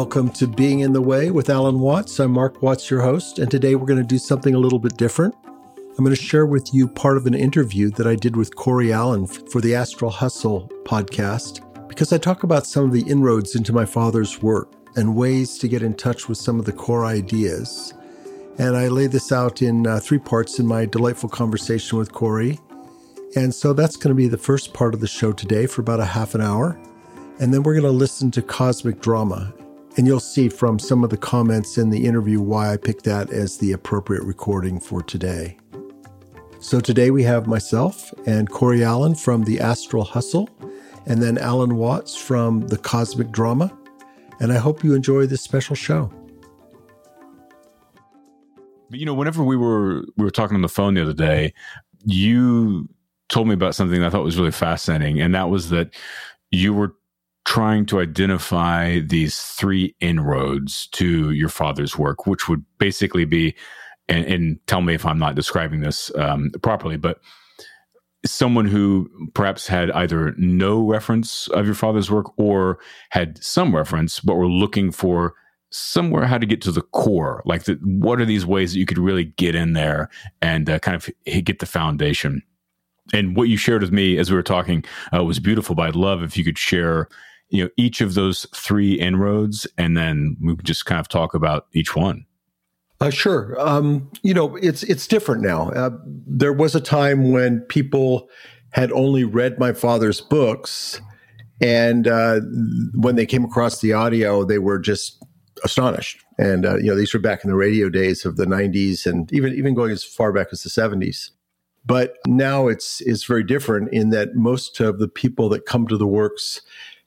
Welcome to Being in the Way with Alan Watts. I'm Mark Watts, your host, and today we're going to do something a little bit different. I'm going to share with you part of an interview that I did with Cory Allen for the Astral Hustle podcast because I talk about some of the inroads into my father's work and ways to get in touch with some of the core ideas. And I lay this out in uh, three parts in my delightful conversation with Cory. And so that's going to be the first part of the show today for about a half an hour. And then we're going to listen to Cosmic Drama. And you'll see from some of the comments in the interview why I picked that as the appropriate recording for today. So today we have myself and Cory Allen from the Astral Hustle, and then Alan Watts from the Cosmic Drama. And I hope you enjoy this special show. You know, whenever we were we were talking on the phone the other day, you told me about something I thought was really fascinating, and that was that you were trying to identify these three inroads to your father's work, which would basically be, and, and tell me if I'm not describing this um, properly, but someone who perhaps had either no reference of your father's work or had some reference, but were looking for somewhere how to get to the core. Like, the, what are these ways that you could really get in there and uh, kind of get the foundation? And what you shared with me as we were talking uh, was beautiful. But I'd love if you could share you know each of those three inroads and then we can just kind of talk about each one. Uh, sure. Um, you know it's it's different now. Uh, there was a time when people had only read my father's books and uh, when they came across the audio they were just astonished. And uh, you know these were back in the radio days of the 90s and even even going as far back as the 70s but now it's it's very different in that most of the people that come to the works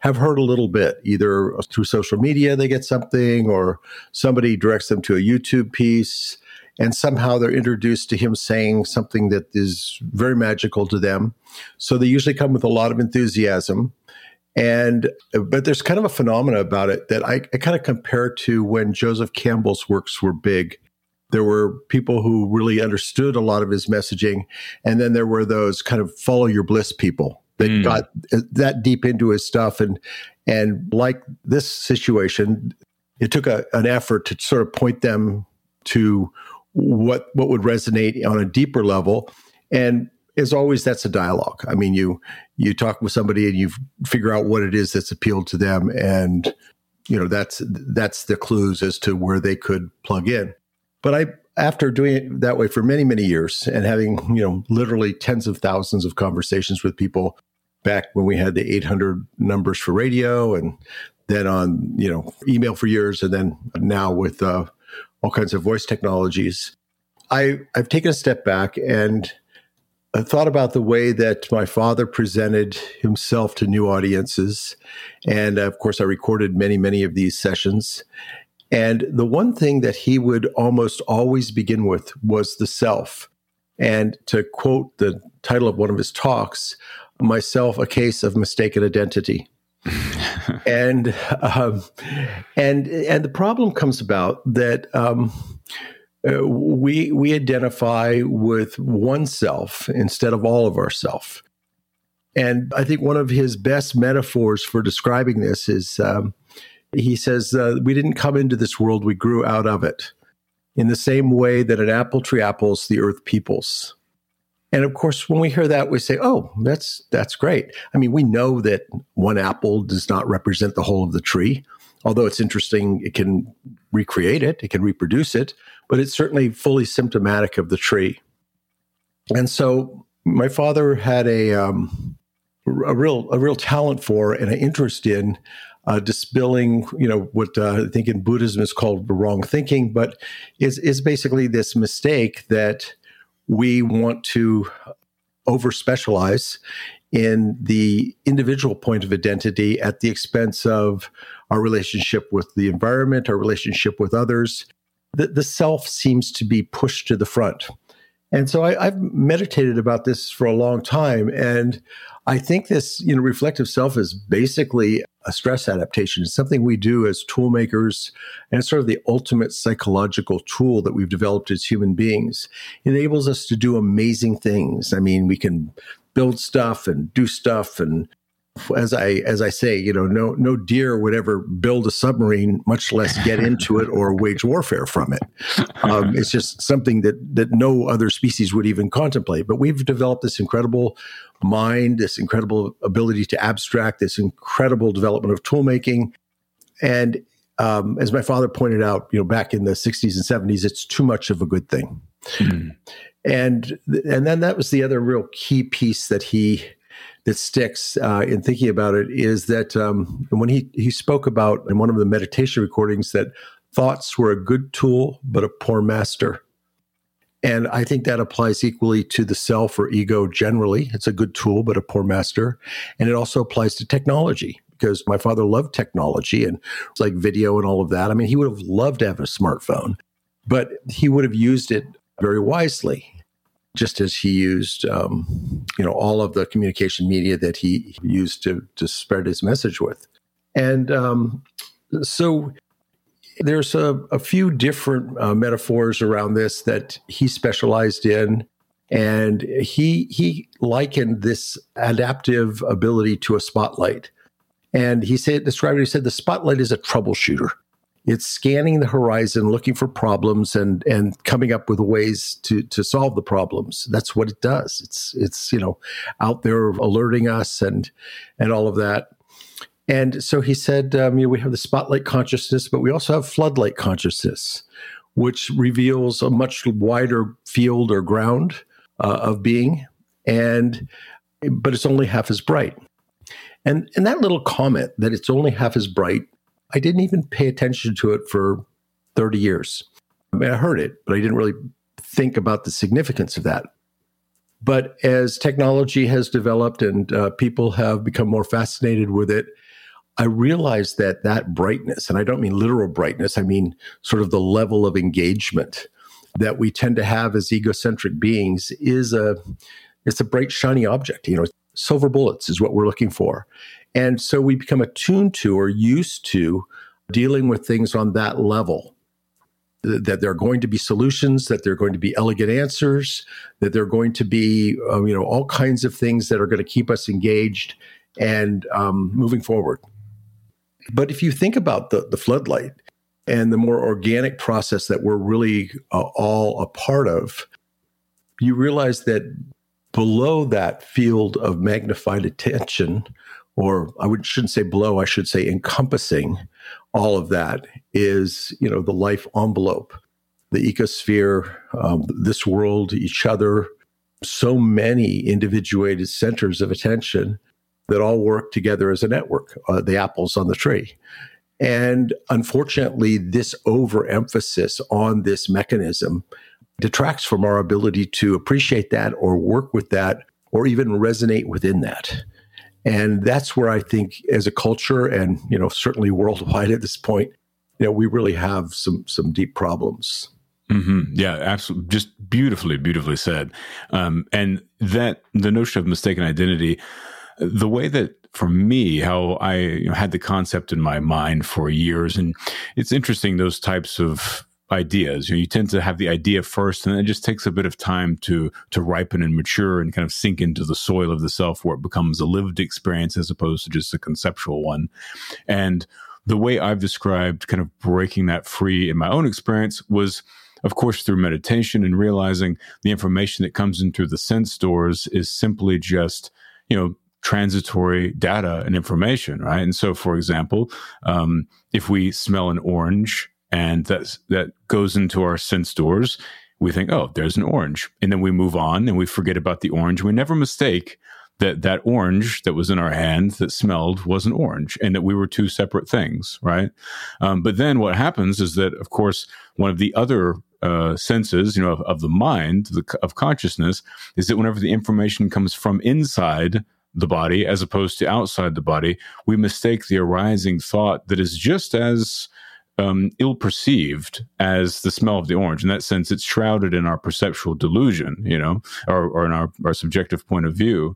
have heard a little bit, either through social media, they get something, or somebody directs them to a YouTube piece, and somehow they're introduced to him saying something that is very magical to them. So they usually come with a lot of enthusiasm. And, but there's kind of a phenomena about it that I, I kind of compare to when Joseph Campbell's works were big. There were people who really understood a lot of his messaging. And then there were those kind of follow your bliss people that mm. got that deep into his stuff. And and like this situation it took a, an effort to sort of point them to what what would resonate on a deeper level. And as always that's a dialogue. I mean you you talk with somebody and you figure out what it is that's appealed to them. And you know that's that's the clues as to where they could plug in. But i after doing it that way for many many years and having you know literally tens of thousands of conversations with people back when we had the 800 numbers for radio and then on you know email for years and then now with uh, all kinds of voice technologies i i've taken a step back and I thought about the way that my father presented himself to new audiences. And of course, I recorded many, many of these sessions. And the one thing that he would almost always begin with was the self. And to quote the title of one of his talks, myself a case of mistaken identity. and um, and and the problem comes about that um, uh, we we identify with oneself instead of all of ourself. And I think one of his best metaphors for describing this is um, he says, uh, We didn't come into this world, we grew out of it. In the same way that an apple tree apples, the earth peoples. And of course, when we hear that, we say, "Oh, that's that's great." I mean, we know that one apple does not represent the whole of the tree, although it's interesting. It can recreate it, it can reproduce it, but it's certainly fully symptomatic of the tree. And so, my father had a um, a real a real talent for and an interest in uh, dispelling, you know, what uh, I think in Buddhism is called wrong thinking, but is is basically this mistake that we want to over specialize in the individual point of identity at the expense of our relationship with the environment, our relationship with others. The, the self seems to be pushed to the front. And so I, have meditated about this for a long time. And I think this, you know, reflective self is basically a stress adaptation. It's something we do as tool makers, and sort of the ultimate psychological tool that we've developed as human beings. It enables us to do amazing things. I mean, we can build stuff and do stuff and as I as I say, you know, no no deer would ever build a submarine, much less get into it or wage warfare from it. Um, it's just something that that no other species would even contemplate. But we've developed this incredible mind, this incredible ability to abstract, this incredible development of tool making, and um, as my father pointed out, you know, back in the '60s and '70s, it's too much of a good thing. Mm. And and then that was the other real key piece that he that sticks uh, in thinking about it is that um, when he he spoke about in one of the meditation recordings that thoughts were a good tool but a poor master. And I think that applies equally to the self or ego generally. It's a good tool, but a poor master. And it also applies to technology because my father loved technology and like video and all of that. I mean, he would have loved to have a smartphone, but he would have used it very wisely just as he used, um, you know, all of the communication media that he used to to spread his message with, and um, so there's a, a few different uh, metaphors around this that he specialized in, and he he likened this adaptive ability to a spotlight, and he said described it. He said the spotlight is a troubleshooter. It's scanning the horizon, looking for problems, and and coming up with ways to to solve the problems. That's what it does. It's it's you know out there alerting us and and all of that. And so he said, um, you know, we have the spotlight consciousness, but we also have floodlight consciousness, which reveals a much wider field or ground uh, of being, and but it's only half as bright. And and that little comment that it's only half as bright I didn't even pay attention to it for 30 years. I mean, I heard it, but I didn't really think about the significance of that. But as technology has developed and uh, people have become more fascinated with it, I realized that that brightness, and I don't mean literal brightness, I mean sort of the level of engagement that we tend to have as egocentric beings is a it's a bright shiny object you know silver bullets is what we're looking for and so we become attuned to or used to dealing with things on that level. That there are going to be solutions, that there are going to be elegant answers, that there are going to be, um, you know, all kinds of things that are going to keep us engaged and um, moving forward. But if you think about the, the floodlight and the more organic process that we're really uh, all a part of, you realize that below that field of magnified attention or I would, shouldn't say below, I should say encompassing all of that is, you know, the life envelope, the ecosphere, um, this world, each other, so many individuated centers of attention that all work together as a network, uh, the apples on the tree. And unfortunately, this overemphasis on this mechanism detracts from our ability to appreciate that or work with that or even resonate within that. And that's where I think as a culture and, you know, certainly worldwide at this point, you know, we really have some some deep problems. Mm-hmm. Yeah, absolutely. Just beautifully, beautifully said. Um, and that the notion of mistaken identity, the way that for me, how I you know, had the concept in my mind for years, and it's interesting those types of ideas. You, know, you tend to have the idea first, and it just takes a bit of time to to ripen and mature and kind of sink into the soil of the self, where it becomes a lived experience as opposed to just a conceptual one. And the way I've described kind of breaking that free in my own experience was, of course, through meditation and realizing the information that comes in through the sense doors is simply just, you know, transitory data and information, right? And so, for example, um, if we smell an orange and that that goes into our sense doors. We think, oh, there's an orange, and then we move on and we forget about the orange. We never mistake that that orange that was in our hand that smelled was an orange, and that we were two separate things, right? Um, but then what happens is that, of course, one of the other uh, senses, you know, of, of the mind, the, of consciousness, is that whenever the information comes from inside the body as opposed to outside the body, we mistake the arising thought that is just as um, ill perceived as the smell of the orange. In that sense, it's shrouded in our perceptual delusion, you know, or, or in our, our subjective point of view.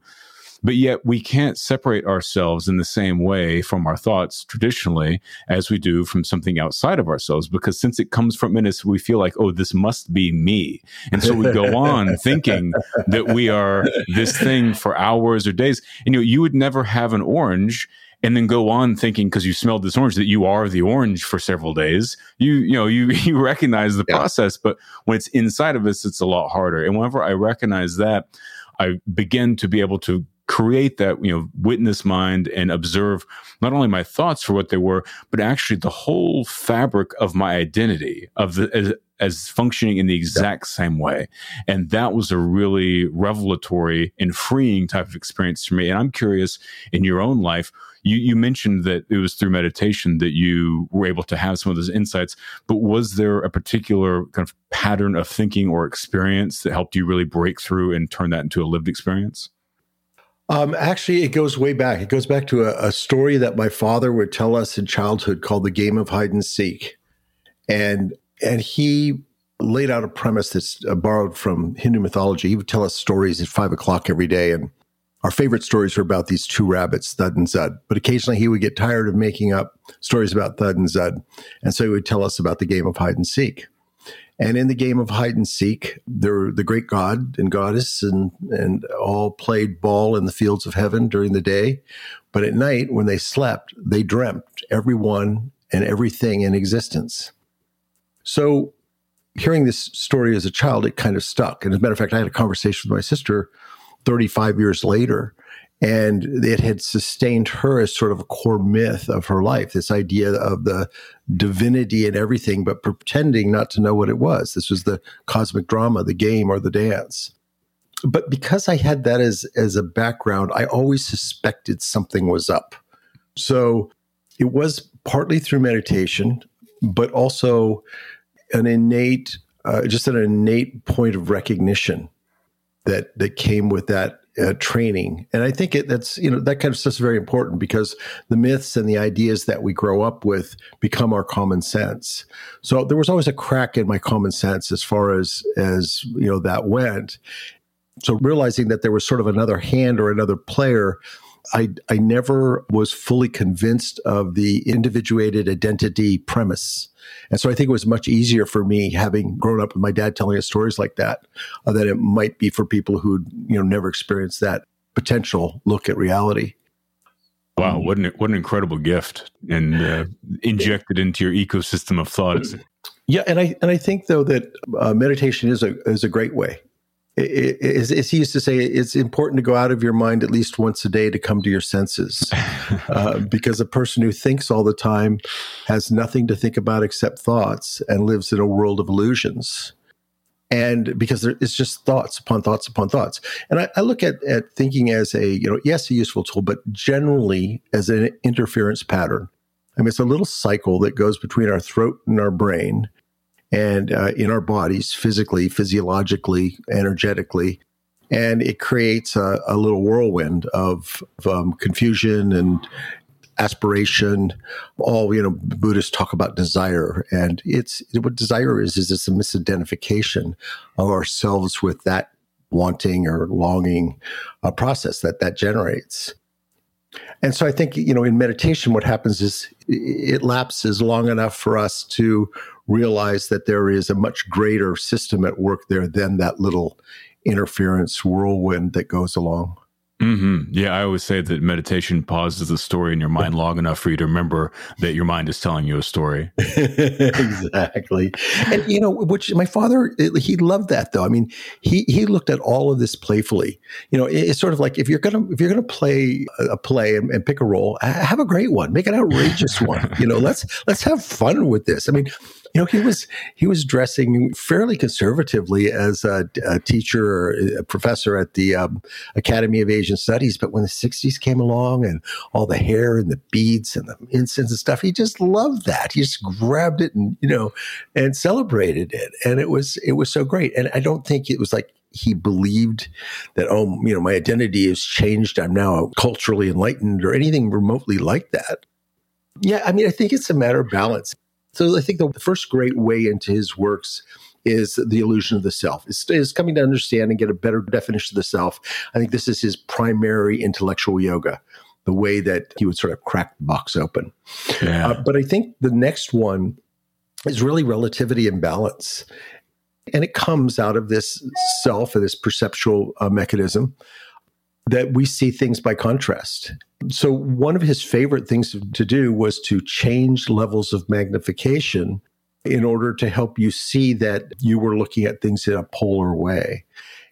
but yet we can't separate ourselves in the same way from our thoughts traditionally as we do from something outside of ourselves because since it comes from in us we feel like oh this must be me and so we go on thinking that we are this thing for hours or days and you know you would never have an orange and then go on thinking because you smelled this orange that you are the orange for several days you you know you you recognize the yeah. process but when it's inside of us it's a lot harder and whenever i recognize that i begin to be able to create that you know witness mind and observe not only my thoughts for what they were but actually the whole fabric of my identity of the as, functioning in the exact yeah. same way and that was a really revelatory and freeing type of experience for me and i'm curious in your own life you, you mentioned that it was through meditation that you were able to have some of those insights but was there a particular kind of pattern of thinking or experience that helped you really break through and turn that into a lived experience um, actually, it goes way back. It goes back to a, a, story that my father would tell us in childhood called the game of hide and seek, and and he laid out a premise that's uh, borrowed from Hindu mythology. He would tell us stories at five o'clock every day, and our favorite stories were about these two rabbits, Thud and Zud. But occasionally, he would get tired of making up stories about Thud and Zud, and so he would tell us about the game of hide and seek. And in the game of hide and seek, there the great god and goddess and and all played ball in the fields of heaven during the day, but at night when they slept, they dreamt everyone and everything in existence. So, hearing this story as a child, it kind of stuck. And as a matter of fact, I had a conversation with my sister 35 years later, and it had sustained her as sort of a core myth of her life this idea of the divinity and everything but pretending not to know what it was. This was the cosmic drama the game or the dance. But because i had that as as a background i always suspected something was up. So it was partly through meditation but also an innate uh, just an innate point of recognition that that came with that uh, training. And I think it, that's, you know, that kind of stuff is very important because the myths and the ideas that we grow up with become our common sense. So there was always a crack in my common sense as far as, as, you know, that went. So realizing that there was sort of another hand or another player I, I never was fully convinced of the individuated identity premise. And so I think it was much easier for me having grown up with my dad telling us stories like that uh, than it might be for people who you know never experienced that potential look at reality. Wow, what an what an incredible gift and uh, injected into your ecosystem of thought. Yeah, and I and I think though that uh, meditation is a is a great way as, as, he used to say, it's important to go out of your mind at least once a day to come to your senses. uh, because a person who thinks all the time has nothing to think about except thoughts and lives in a world of illusions. And because there, it's just thoughts upon thoughts upon thoughts. And I, I look at, at thinking as a, you know, yes, a useful tool, but generally as an interference pattern. I mean, it's a little cycle that goes between our throat and our brain and uh, in our bodies, physically, physiologically, energetically. And it creates a, a little whirlwind of, of um, confusion and aspiration. All you know, Buddhists talk about desire, and it's what desire is is it's a misidentification of ourselves with that wanting or longing uh, process that that generates. And so I think, you know, in meditation, what happens is it lapses long enough for us to realize that there is a much greater system at work there than that little interference whirlwind that goes along. Mm-hmm. Yeah, I always say that meditation pauses the story in your mind long enough for you to remember that your mind is telling you a story. exactly, and you know, which my father he loved that though. I mean, he he looked at all of this playfully. You know, it's sort of like if you're gonna if you're gonna play a play and, and pick a role, have a great one, make an outrageous one. You know, let's let's have fun with this. I mean, you know, he was he was dressing fairly conservatively as a, a teacher or a professor at the um, Academy of Asian Studies. But when the '60s came along and all the hair and the beads and the incense and stuff, he just loved that. He just grabbed it and you know and celebrated it, and it was it was so great. And I don't think it was like he believed that oh you know my identity has changed i'm now culturally enlightened or anything remotely like that yeah i mean i think it's a matter of balance so I think the first great way into his works is the illusion of the self. Is, is coming to understand and get a better definition of the self. I think this is his primary intellectual yoga, the way that he would sort of crack the box open. Yeah. Uh, but I think the next one is really relativity and balance. And it comes out of this self and this perceptual uh, mechanism that we see things by contrast. So, one of his favorite things to do was to change levels of magnification in order to help you see that you were looking at things in a polar way.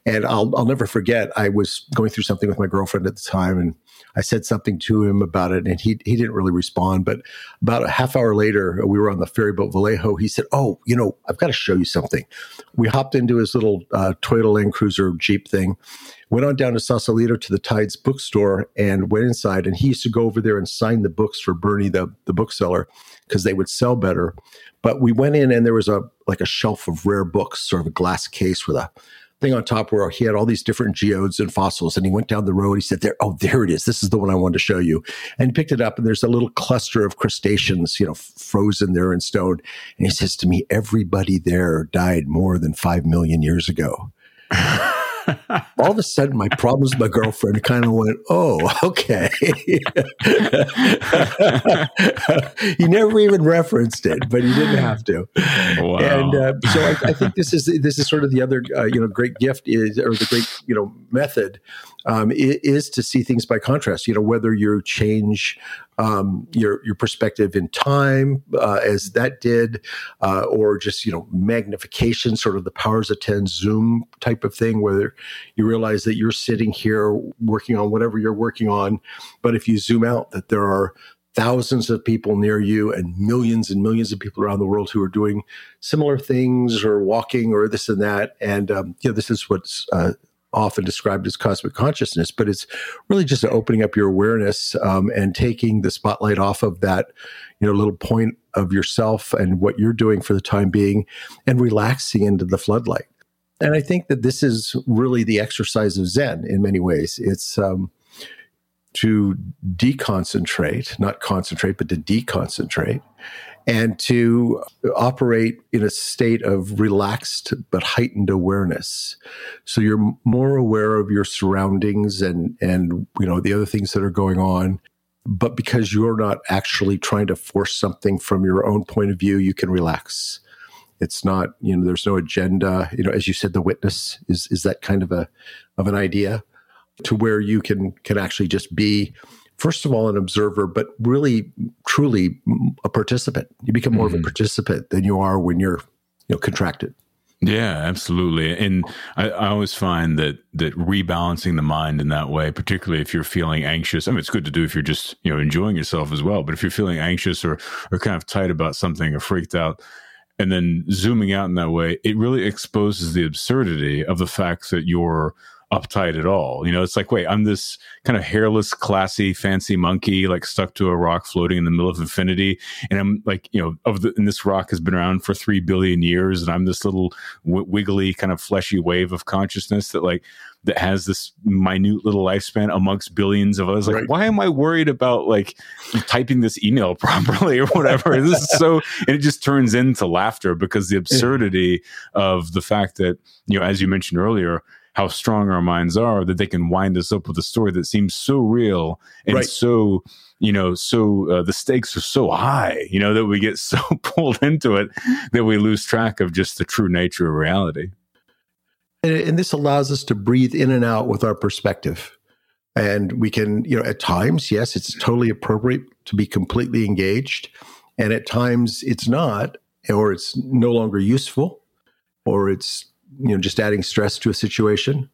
And I'll, I'll never forget, I was going through something with my girlfriend at the time, and I said something to him about it, and he, he didn't really respond. But about a half hour later, we were on the ferry boat Vallejo. He said, Oh, you know, I've got to show you something. We hopped into his little uh, Toyota Land Cruiser Jeep thing, went on down to Sausalito to the Tides bookstore, and went inside. And he used to go over there and sign the books for Bernie, the, the bookseller, because they would sell better. But we went in, and there was a like a shelf of rare books, sort of a glass case with a thing on top where he had all these different geodes and fossils. And he went down the road. He said, "There, oh, there it is. This is the one I wanted to show you." And he picked it up, and there's a little cluster of crustaceans, you know, frozen there in stone. And he says to me, "Everybody there died more than five million years ago." all of a sudden my problems with my girlfriend kind of went, oh, okay. he never even referenced it, but he didn't have to. Wow. And uh, so I, I, think this is this is sort of the other uh, you know great gift is or the great you know method um, is to see things by contrast. You know whether you change um, your your perspective in time, uh, as that did, uh, or just you know magnification, sort of the powers of ten zoom type of thing, whether you realize that you're sitting here working on whatever you're working on, but if you zoom out, that there are thousands of people near you and millions and millions of people around the world who are doing similar things or walking or this and that, and um, you know this is what's uh, often described as cosmic consciousness, but it's really just opening up your awareness um, and taking the spotlight off of that, you know, little point of yourself and what you're doing for the time being, and relaxing into the floodlight. And I think that this is really the exercise of Zen in many ways. It's um, to deconcentrate, not concentrate, but to deconcentrate and to operate in a state of relaxed but heightened awareness. So you're more aware of your surroundings and and you know the other things that are going on. But because you're not actually trying to force something from your own point of view, you can relax. It's not, you know, there's no agenda. You know, as you said, the witness is is that kind of a of an idea to where you can can actually just be first of all an observer, but really truly a participant. You become more mm-hmm. of a mm-hmm. participant than you are when you're you know contracted. Yeah, absolutely. And I, I, always find that that rebalancing the mind in that way, particularly if you're feeling anxious. I mean, it's good to do if you're just you know enjoying yourself as well. But if you're feeling anxious or or kind of tight about something or freaked out, and then zooming out in that way, it really exposes the absurdity of the fact that you're uptight at all. You know, it's like, wait, I'm this kind of hairless, classy, fancy monkey, like stuck to a rock floating in the middle of infinity. And I'm like, you know, of the, and this rock has been around for three billion years. And I'm this little w- wiggly, kind of fleshy wave of consciousness that like, that has this minute little lifespan amongst billions of others. Like, right. why am I worried about like typing this email properly or whatever? this is so, and it just turns into laughter because the absurdity of the fact that, you know, as you mentioned earlier, how strong our minds are that they can wind us up with a story that seems so real and right. so you know so uh, the stakes are so high you know that we get so pulled into it that we lose track of just the true nature of reality. And, and this allows us to breathe in and out with our perspective. And we can you know at times yes it's totally appropriate to be completely engaged. And at times it's not or it's no longer useful or it's you know just adding stress to a situation.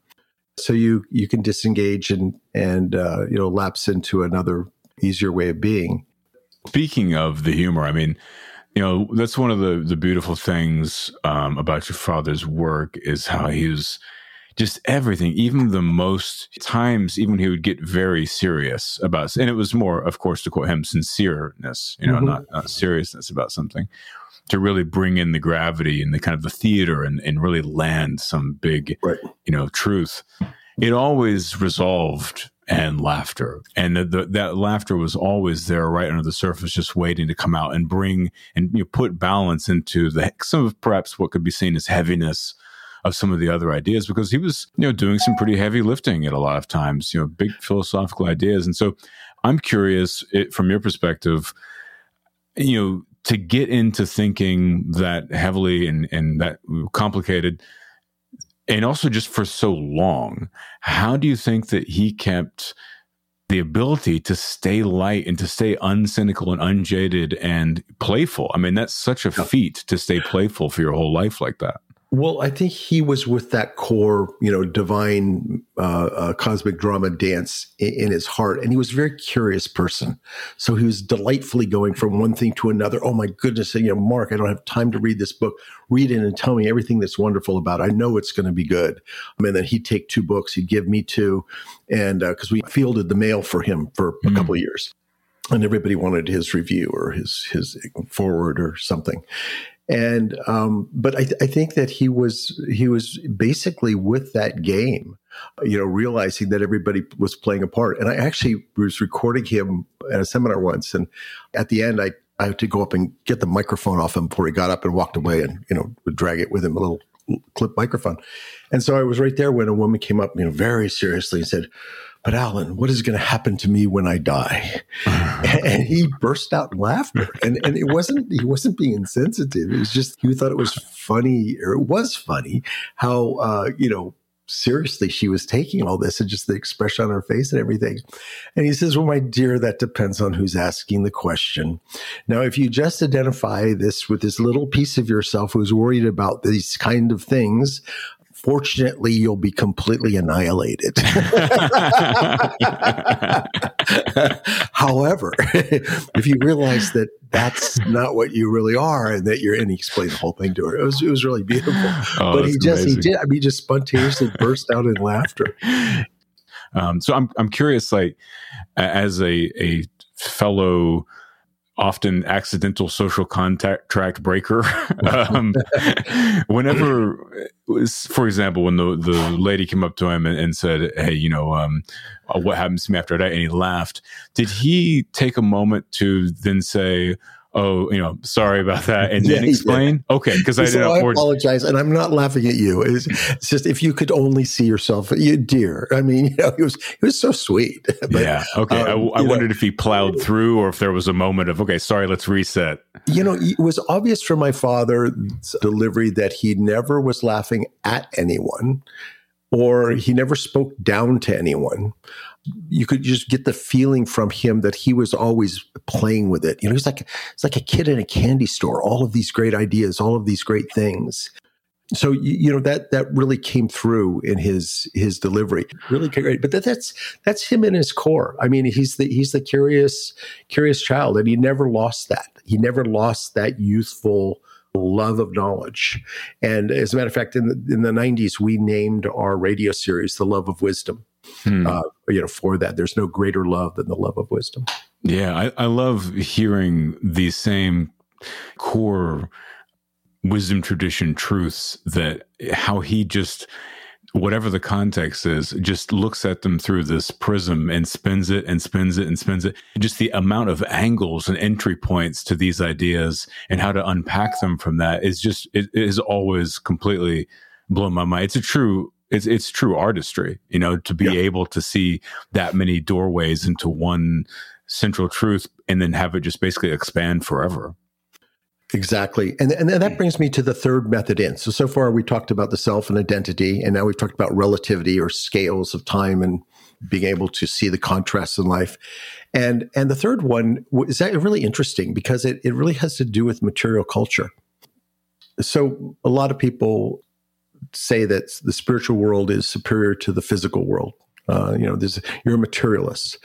So you you can disengage and and uh, you know lapse into another easier way of being. Speaking of the humor i mean you know that's one of the the beautiful things um, about your father's work is how he was just everything even the most times even he would get very serious about and it was more of course to quote him sincereness you know mm-hmm. not, not seriousness about something to really bring in the gravity and the kind of the theater and, and really land some big, right. you know, truth. It always resolved and laughter. And the, the, that laughter was always there right under the surface, just waiting to come out and bring and you know, put balance into the some of perhaps what could be seen as heaviness of some of the other ideas because he was, you know, doing some pretty heavy lifting at a lot of times, you know, big philosophical ideas. And so I'm curious it, from your perspective, you know, to get into thinking that heavily and, and that complicated, and also just for so long, how do you think that he kept the ability to stay light and to stay uncynical and unjaded and playful? I mean, that's such a feat to stay playful for your whole life like that. Well, I think he was with that core, you know, divine uh, uh, cosmic drama dance in, in, his heart, and he was a very curious person. So he was delightfully going from one thing to another. Oh my goodness, you know, Mark, I don't have time to read this book. Read it and tell me everything that's wonderful about. it. I know it's going to be good. I mean, then he'd take two books, he'd give me two, and because uh, we fielded the mail for him for mm. a couple of years and everybody wanted his review or his his forward or something and um, but I, th- I, think that he was he was basically with that game, you know, realizing that everybody was playing a part. And I actually was recording him at a seminar once, and at the end, I I had to go up and get the microphone off him before he got up and walked away, and you know, would drag it with him a little clip microphone. And so I was right there when a woman came up, you know, very seriously and said but Alan, what is going to happen to me when I die? and he burst out in laughter. And, and it wasn't, he wasn't being insensitive. It was just, he thought it was funny, or it was funny how, uh, you know, seriously she was taking all this and just the expression on her face and everything. And he says, Well, my dear, that depends on who's asking the question. Now, if you just identify this with this little piece of yourself who's worried about these kind of things, Fortunately, you'll be completely annihilated. However, if you realize that that's not what you really are and that you're, and he explained the whole thing to her. It was, it was really beautiful. Oh, but he just, amazing. he did, I mean, just spontaneously burst out in laughter. Um, so I'm, I'm curious, like, as a, a fellow, often accidental social contact breaker. um, whenever, for example, when the, the lady came up to him and, and said, Hey, you know, um, uh, what happens to me after I die? And he laughed. Did he take a moment to then say, oh, you know, sorry about that, and yeah, then explain. Okay, because I didn't. I apologize, and I'm not laughing at you. It's, it's, just if you could only see yourself, you dear. I mean, you know, he was he was so sweet. But, yeah. Okay. Um, I, I wondered know, if he plowed through, or if there was a moment of okay, sorry, let's reset. You know, it was obvious from my father's delivery that he never was laughing at anyone, or he never spoke down to anyone you could just get the feeling from him that he was always playing with it. You know, he's like it's like a kid in a candy store. All of these great ideas, all of these great things. So you know that that really came through in his his delivery. Really great. But that, that's that's him in his core. I mean, he's the he's the curious curious child, and he never lost that. He never lost that youthful love of knowledge. And as a matter of fact, in the, in the 90s, we named our radio series The Love of Wisdom hmm. uh, you know, for that. There's no greater love than the love of wisdom. Yeah, I, I love hearing these same core wisdom tradition truths that how he just whatever the context is, just looks at them through this prism and spins it and spins it and spins it. Just the amount of angles and entry points to these ideas and how to unpack them from that is just, it is always completely blown my mind. It's a true it's it's true artistry, you know, to be yeah. able to see that many doorways into one central truth and then have it just basically expand forever. Exactly. And, and that brings me to the third method in. So, so far we talked about the self and identity, and now we've talked about relativity or scales of time and being able to see the contrasts in life. And, and the third one is that really interesting because it, it really has to do with material culture. So a lot of people say that the spiritual world is superior to the physical world. Uh, you know, you're a materialist.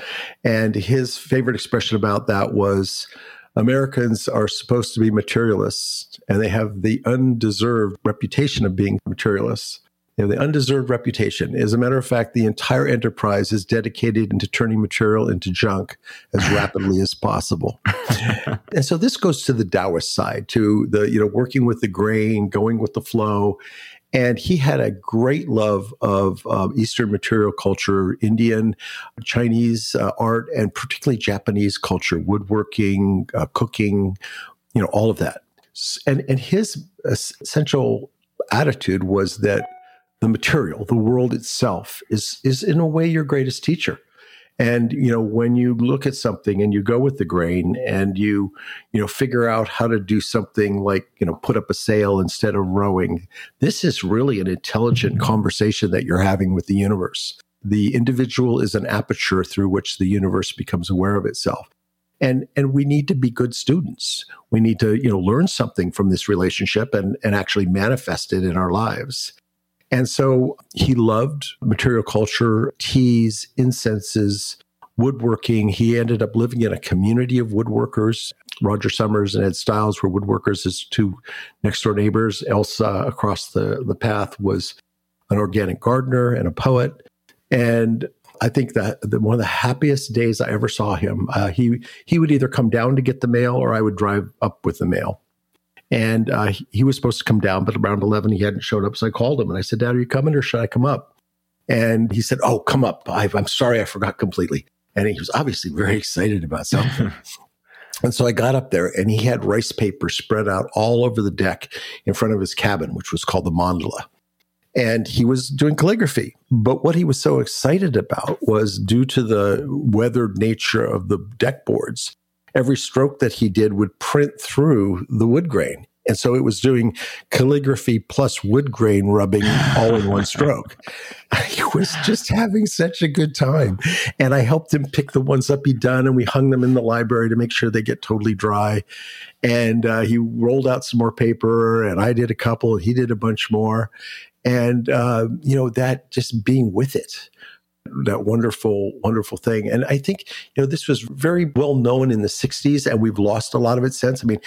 And his favorite expression about that was Americans are supposed to be materialists and they have the undeserved reputation of being materialists. You know, the undeserved reputation. As a matter of fact, the entire enterprise is dedicated into turning material into junk as rapidly as possible. and so this goes to the Taoist side, to the, you know, working with the grain, going with the flow And he had a great love of um, Eastern material culture, Indian, Chinese uh, art, and particularly Japanese culture, woodworking, uh, cooking, you know, all of that. And, and his essential attitude was that the material, the world itself, is, is in a way your greatest teacher. And, you know, when you look at something and you go with the grain and you, you know, figure out how to do something like, you know, put up a sail instead of rowing, this is really an intelligent conversation that you're having with the universe. The individual is an aperture through which the universe becomes aware of itself. And, and we need to be good students. We need to, you know, learn something from this relationship and, and actually manifest it in our lives. And so he loved material culture, teas, incenses, woodworking. He ended up living in a community of woodworkers. Roger Somers and Ed Stiles were woodworkers, his two next door neighbors. Elsa across the, the path was an organic gardener and a poet. And I think that the, one of the happiest days I ever saw him, uh, he he would either come down to get the mail or I would drive up with the mail. And uh, he was supposed to come down, but around 11, he hadn't showed up. So I called him and I said, Dad, are you coming or should I come up? And he said, Oh, come up. i am sorry, I forgot completely. And he was obviously very excited about something. and so I got up there and he had rice paper spread out all over the deck in front of his cabin, which was called the mandala. And he was doing calligraphy. But what he was so excited about was due to the weathered nature of the deck boards, every stroke that he did would print through the wood grain. And so it was doing calligraphy plus wood grain rubbing all in one stroke. He was just having such a good time. And I helped him pick the ones up he'd done, and we hung them in the library to make sure they get totally dry. And uh, he rolled out some more paper, and I did a couple, and he did a bunch more. And, uh, you know, that just being with it that wonderful, wonderful thing. And I think, you know, this was very well known in the 60s and we've lost a lot of it since. I mean,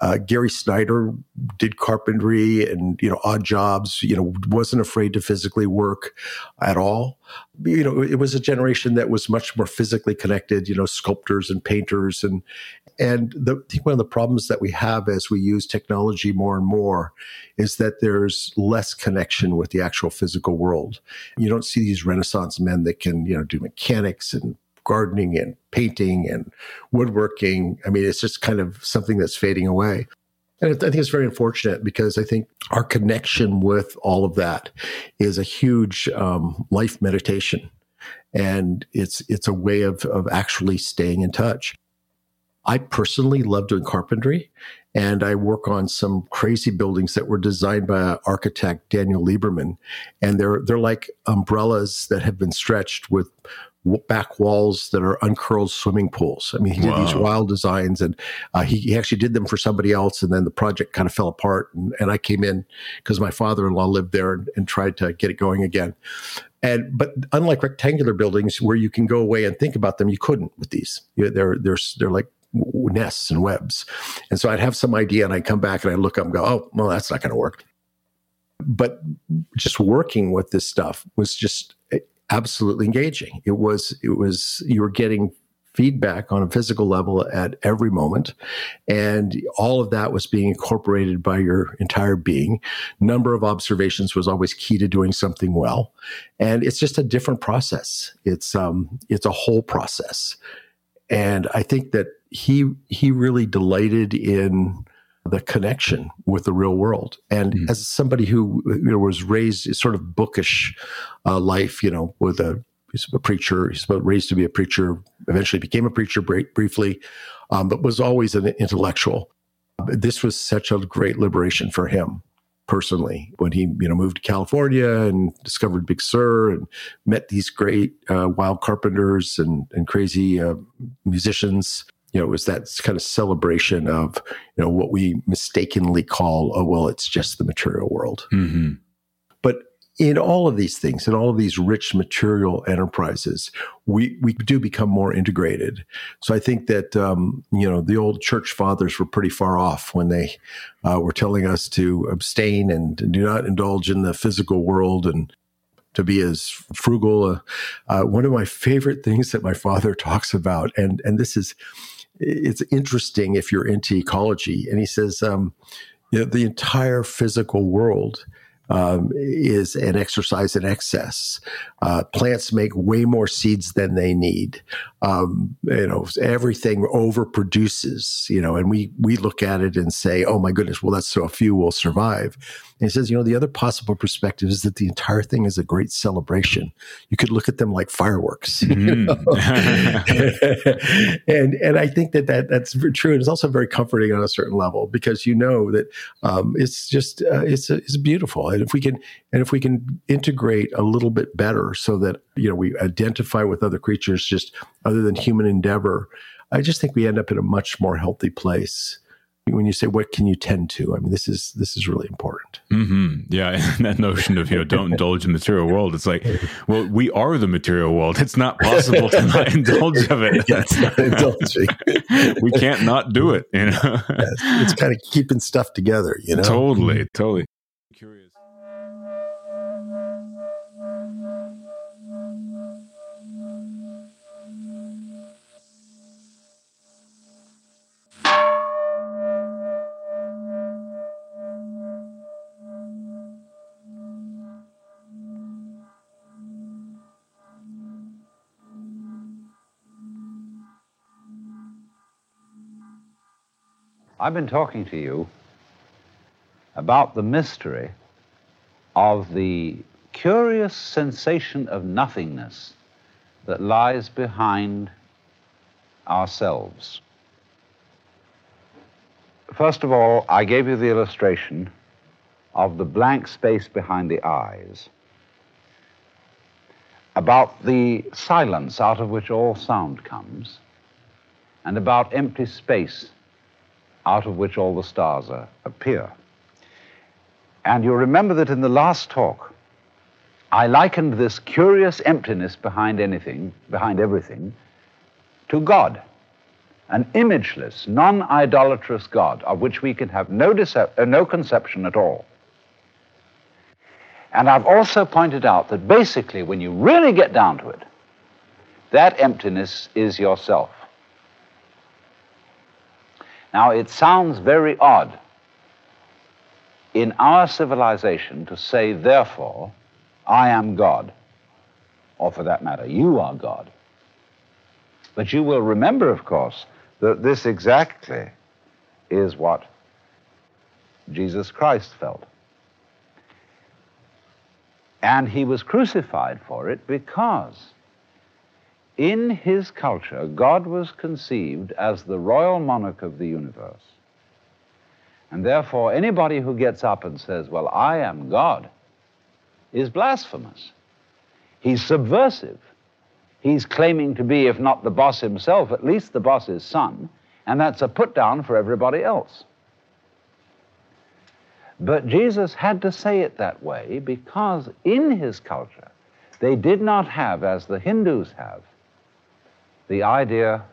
uh, Gary Snyder did carpentry and, you know, odd jobs, you know, wasn't afraid to physically work at all. You know, it was a generation that was much more physically connected, you know, sculptors and painters and, and the, I think one of the problems that we have as we use technology more and more is that there's less connection with the actual physical world. You don't see these Renaissance men that can, you know, do mechanics and gardening and painting and woodworking. I mean, it's just kind of something that's fading away. And I think it's very unfortunate because I think our connection with all of that is a huge um, life meditation, and it's it's a way of of actually staying in touch. I personally love doing carpentry and I work on some crazy buildings that were designed by architect Daniel Liebermann. And they're, they're like umbrellas that have been stretched with back walls that are uncurled swimming pools. I mean, he did wow. these wild designs and uh, he, he, actually did them for somebody else. And then the project kind of fell apart. And, and I came in because my father in law lived there and, and, tried to get it going again. And but unlike rectangular buildings where you can go away and think about them, you couldn't with these. You know, they're they're they're like nests and webs. And so I'd have some idea and I'd come back and I'd look up and go, oh, well, that's not going to work. But just working with this stuff was just absolutely engaging. It was, it was, you were getting feedback on a physical level at every moment. And all of that was being incorporated by your entire being. Number of observations was always key to doing something well. And it's just a different process. It's, um, it's a whole process. And I think that he he really delighted in the connection with the real world. And mm. as somebody who you know, was raised sort of bookish uh, life, you know, with a a preacher, he's about raised to be a preacher, eventually became a preacher briefly, um, but was always an intellectual. This was such a great liberation for him personally when he you know moved to California and discovered Big Sur and met these great uh, wild carpenters and and crazy uh, musicians. You know, it was that kind of celebration of you know what we mistakenly call oh well, it's just the material world. Mm-hmm. But in all of these things, in all of these rich material enterprises, we we do become more integrated. So I think that um, you know the old church fathers were pretty far off when they uh, were telling us to abstain and do not indulge in the physical world and to be as frugal. Uh, uh, one of my favorite things that my father talks about, and and this is it's interesting if you're into ecology, and he says um, you know, the entire physical world um, is an exercise in excess. Uh, plants make way more seeds than they need. Um, you know, everything overproduces. You know, and we we look at it and say, "Oh my goodness, well that's so a few will survive." And he says, you know, the other possible perspective is that the entire thing is a great celebration. You could look at them like fireworks. Mm. and and I think that, that that's true. And it's also very comforting on a certain level because you know that um, it's just uh, it's it's beautiful. And if we can and if we can integrate a little bit better so that you know we identify with other creatures just other than human endeavor, I just think we end up in a much more healthy place. When you say what can you tend to? I mean this is this is really important. Mm-hmm. yeah and that notion of you know don't indulge in the material world it's like well we are the material world. It's not possible to not indulge of it. It's not indulging. We can't not do it you know? It's kind of keeping stuff together you know? Totally totally I've been talking to you about the mystery of the curious sensation of nothingness that lies behind ourselves. First of all, I gave you the illustration of the blank space behind the eyes, about the silence out of which all sound comes, and about empty space out of which all the stars are, appear. And you'll remember that in the last talk, I likened this curious emptiness behind anything, behind everything, to God, an imageless, non idolatrous God of which we can have no, uh, no conception at all. And I've also pointed out that basically, when you really get down to it, that emptiness is yourself. Now, it sounds very odd in our civilization to say, therefore, I am God, or for that matter, you are God. But you will remember, of course, that this exactly is what Jesus Christ felt. And he was crucified for it because in his culture, God was conceived as the royal monarch of the universe. And therefore, anybody who gets up and says, Well, I am God, is blasphemous. He's subversive. He's claiming to be, if not the boss himself, at least the boss's son, and that's a put down for everybody else. But Jesus had to say it that way because in his culture, they did not have, as the Hindus have, the idea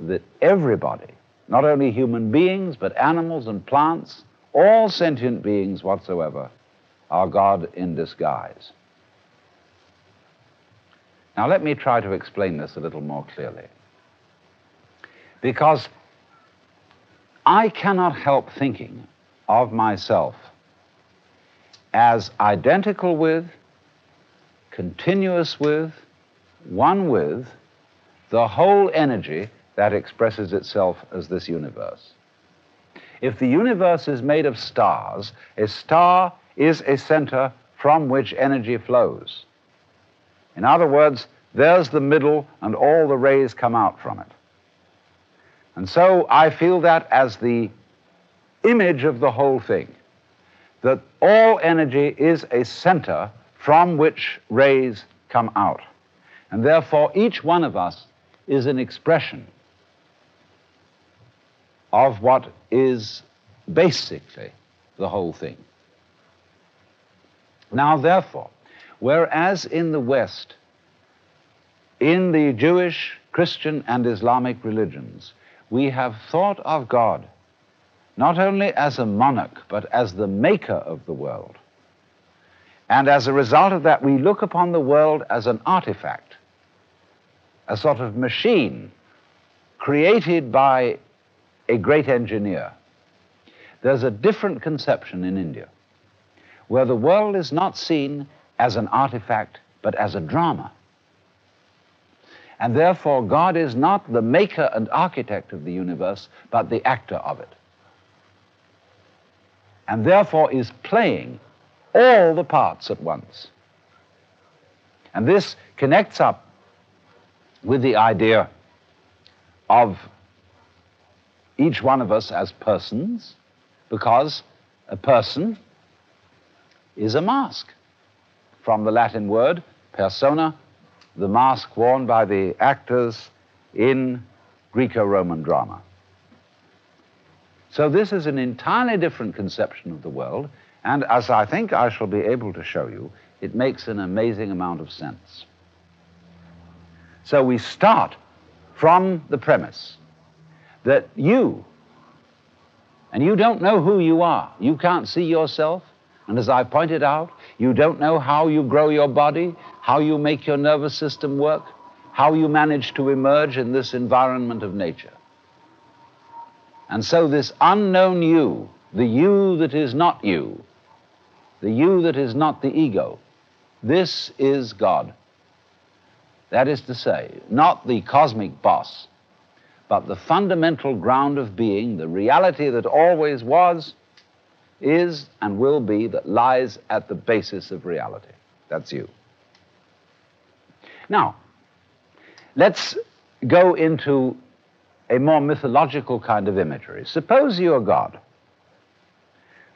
that everybody, not only human beings, but animals and plants, all sentient beings whatsoever, are God in disguise. Now, let me try to explain this a little more clearly. Because I cannot help thinking of myself as identical with, continuous with, one with the whole energy that expresses itself as this universe. If the universe is made of stars, a star is a center from which energy flows. In other words, there's the middle, and all the rays come out from it. And so I feel that as the image of the whole thing, that all energy is a center from which rays come out. And therefore, each one of us is an expression of what is basically the whole thing. Now, therefore, whereas in the West, in the Jewish, Christian, and Islamic religions, we have thought of God not only as a monarch, but as the maker of the world. And as a result of that, we look upon the world as an artifact a sort of machine created by a great engineer. There's a different conception in India. where the world is not seen as an artifact, but as a drama. And therefore, God is not the maker and architect of the universe, but the actor of it. And therefore is playing all the parts at once. And this connects up with the idea of each one of us as persons, because a person is a mask. From the Latin word persona, the mask worn by the actors in Greco Roman drama. So, this is an entirely different conception of the world, and as I think I shall be able to show you, it makes an amazing amount of sense. So, we start from the premise that you, and you don't know who you are, you can't see yourself, and as I pointed out, you don't know how you grow your body, how you make your nervous system work, how you manage to emerge in this environment of nature. And so, this unknown you, the you that is not you, the you that is not the ego, this is God. That is to say, not the cosmic boss, but the fundamental ground of being, the reality that always was is and will be that lies at the basis of reality. That's you. Now, let's go into a more mythological kind of imagery. Suppose you are God.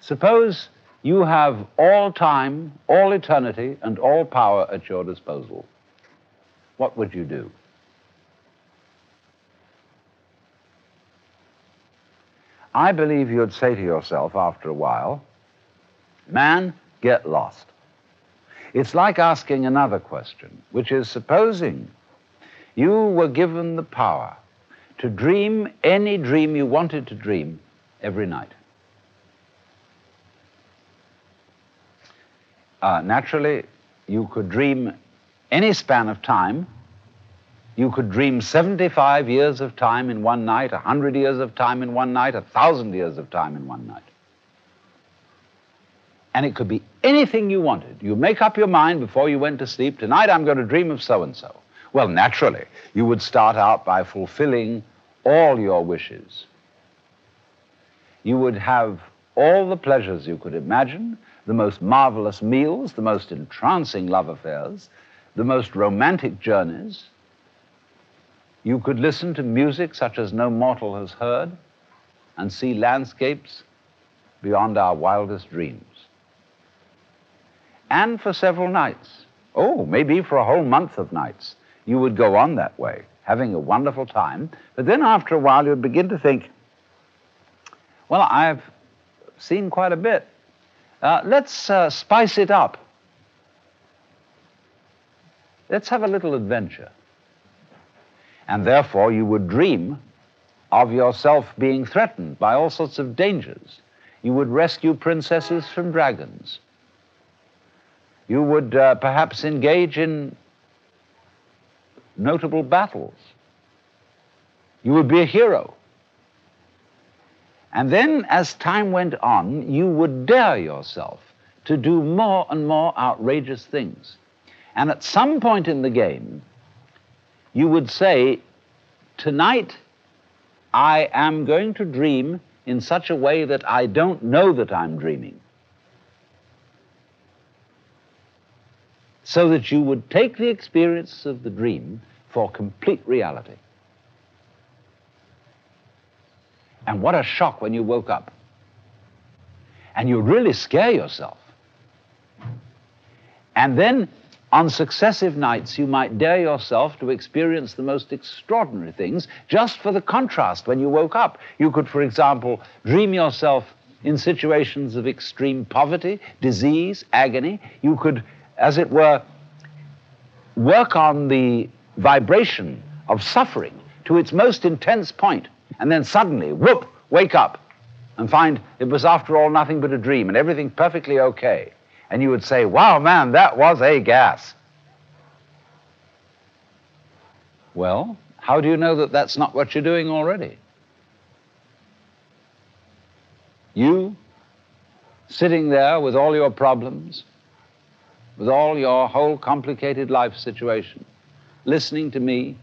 Suppose you have all time, all eternity, and all power at your disposal. What would you do? I believe you'd say to yourself after a while, man, get lost. It's like asking another question, which is supposing you were given the power to dream any dream you wanted to dream every night. Uh, naturally, you could dream any span of time you could dream 75 years of time in one night, 100 years of time in one night, 1,000 years of time in one night. And it could be anything you wanted. You make up your mind before you went to sleep, tonight I'm going to dream of so and so. Well, naturally, you would start out by fulfilling all your wishes. You would have all the pleasures you could imagine, the most marvelous meals, the most entrancing love affairs, the most romantic journeys, you could listen to music such as no mortal has heard and see landscapes beyond our wildest dreams. And for several nights, oh, maybe for a whole month of nights, you would go on that way, having a wonderful time. But then after a while, you'd begin to think, well, I've seen quite a bit. Uh, let's uh, spice it up. Let's have a little adventure. And therefore, you would dream of yourself being threatened by all sorts of dangers. You would rescue princesses from dragons. You would uh, perhaps engage in notable battles. You would be a hero. And then, as time went on, you would dare yourself to do more and more outrageous things. And at some point in the game, you would say, Tonight I am going to dream in such a way that I don't know that I'm dreaming. So that you would take the experience of the dream for complete reality. And what a shock when you woke up. And you really scare yourself. And then on successive nights, you might dare yourself to experience the most extraordinary things just for the contrast when you woke up. You could, for example, dream yourself in situations of extreme poverty, disease, agony. You could, as it were, work on the vibration of suffering to its most intense point, and then suddenly, whoop, wake up and find it was, after all, nothing but a dream and everything perfectly okay and you would say, wow, man, that was a gas. Well, how do you know that that's not what you're doing already? You sitting there with all your problems, with all your whole complicated life situation, listening to me,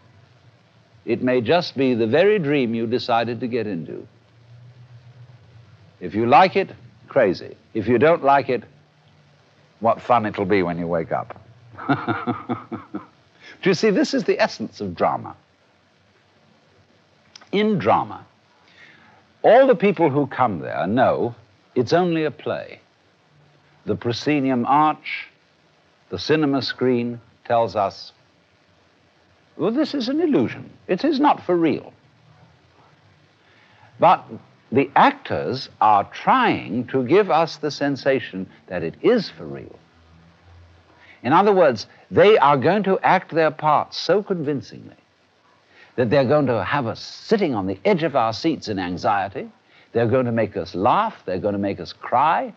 it may just be the very dream you decided to get into. If you like it, crazy. If you don't like it, what fun it'll be when you wake up. Do you see, this is the essence of drama. In drama, all the people who come there know it's only a play. The proscenium arch, the cinema screen tells us, well, this is an illusion. It is not for real. But the actors are trying to give us the sensation that it is for real. In other words, they are going to act their parts so convincingly that they're going to have us sitting on the edge of our seats in anxiety. They're going to make us laugh. They're going to make us cry.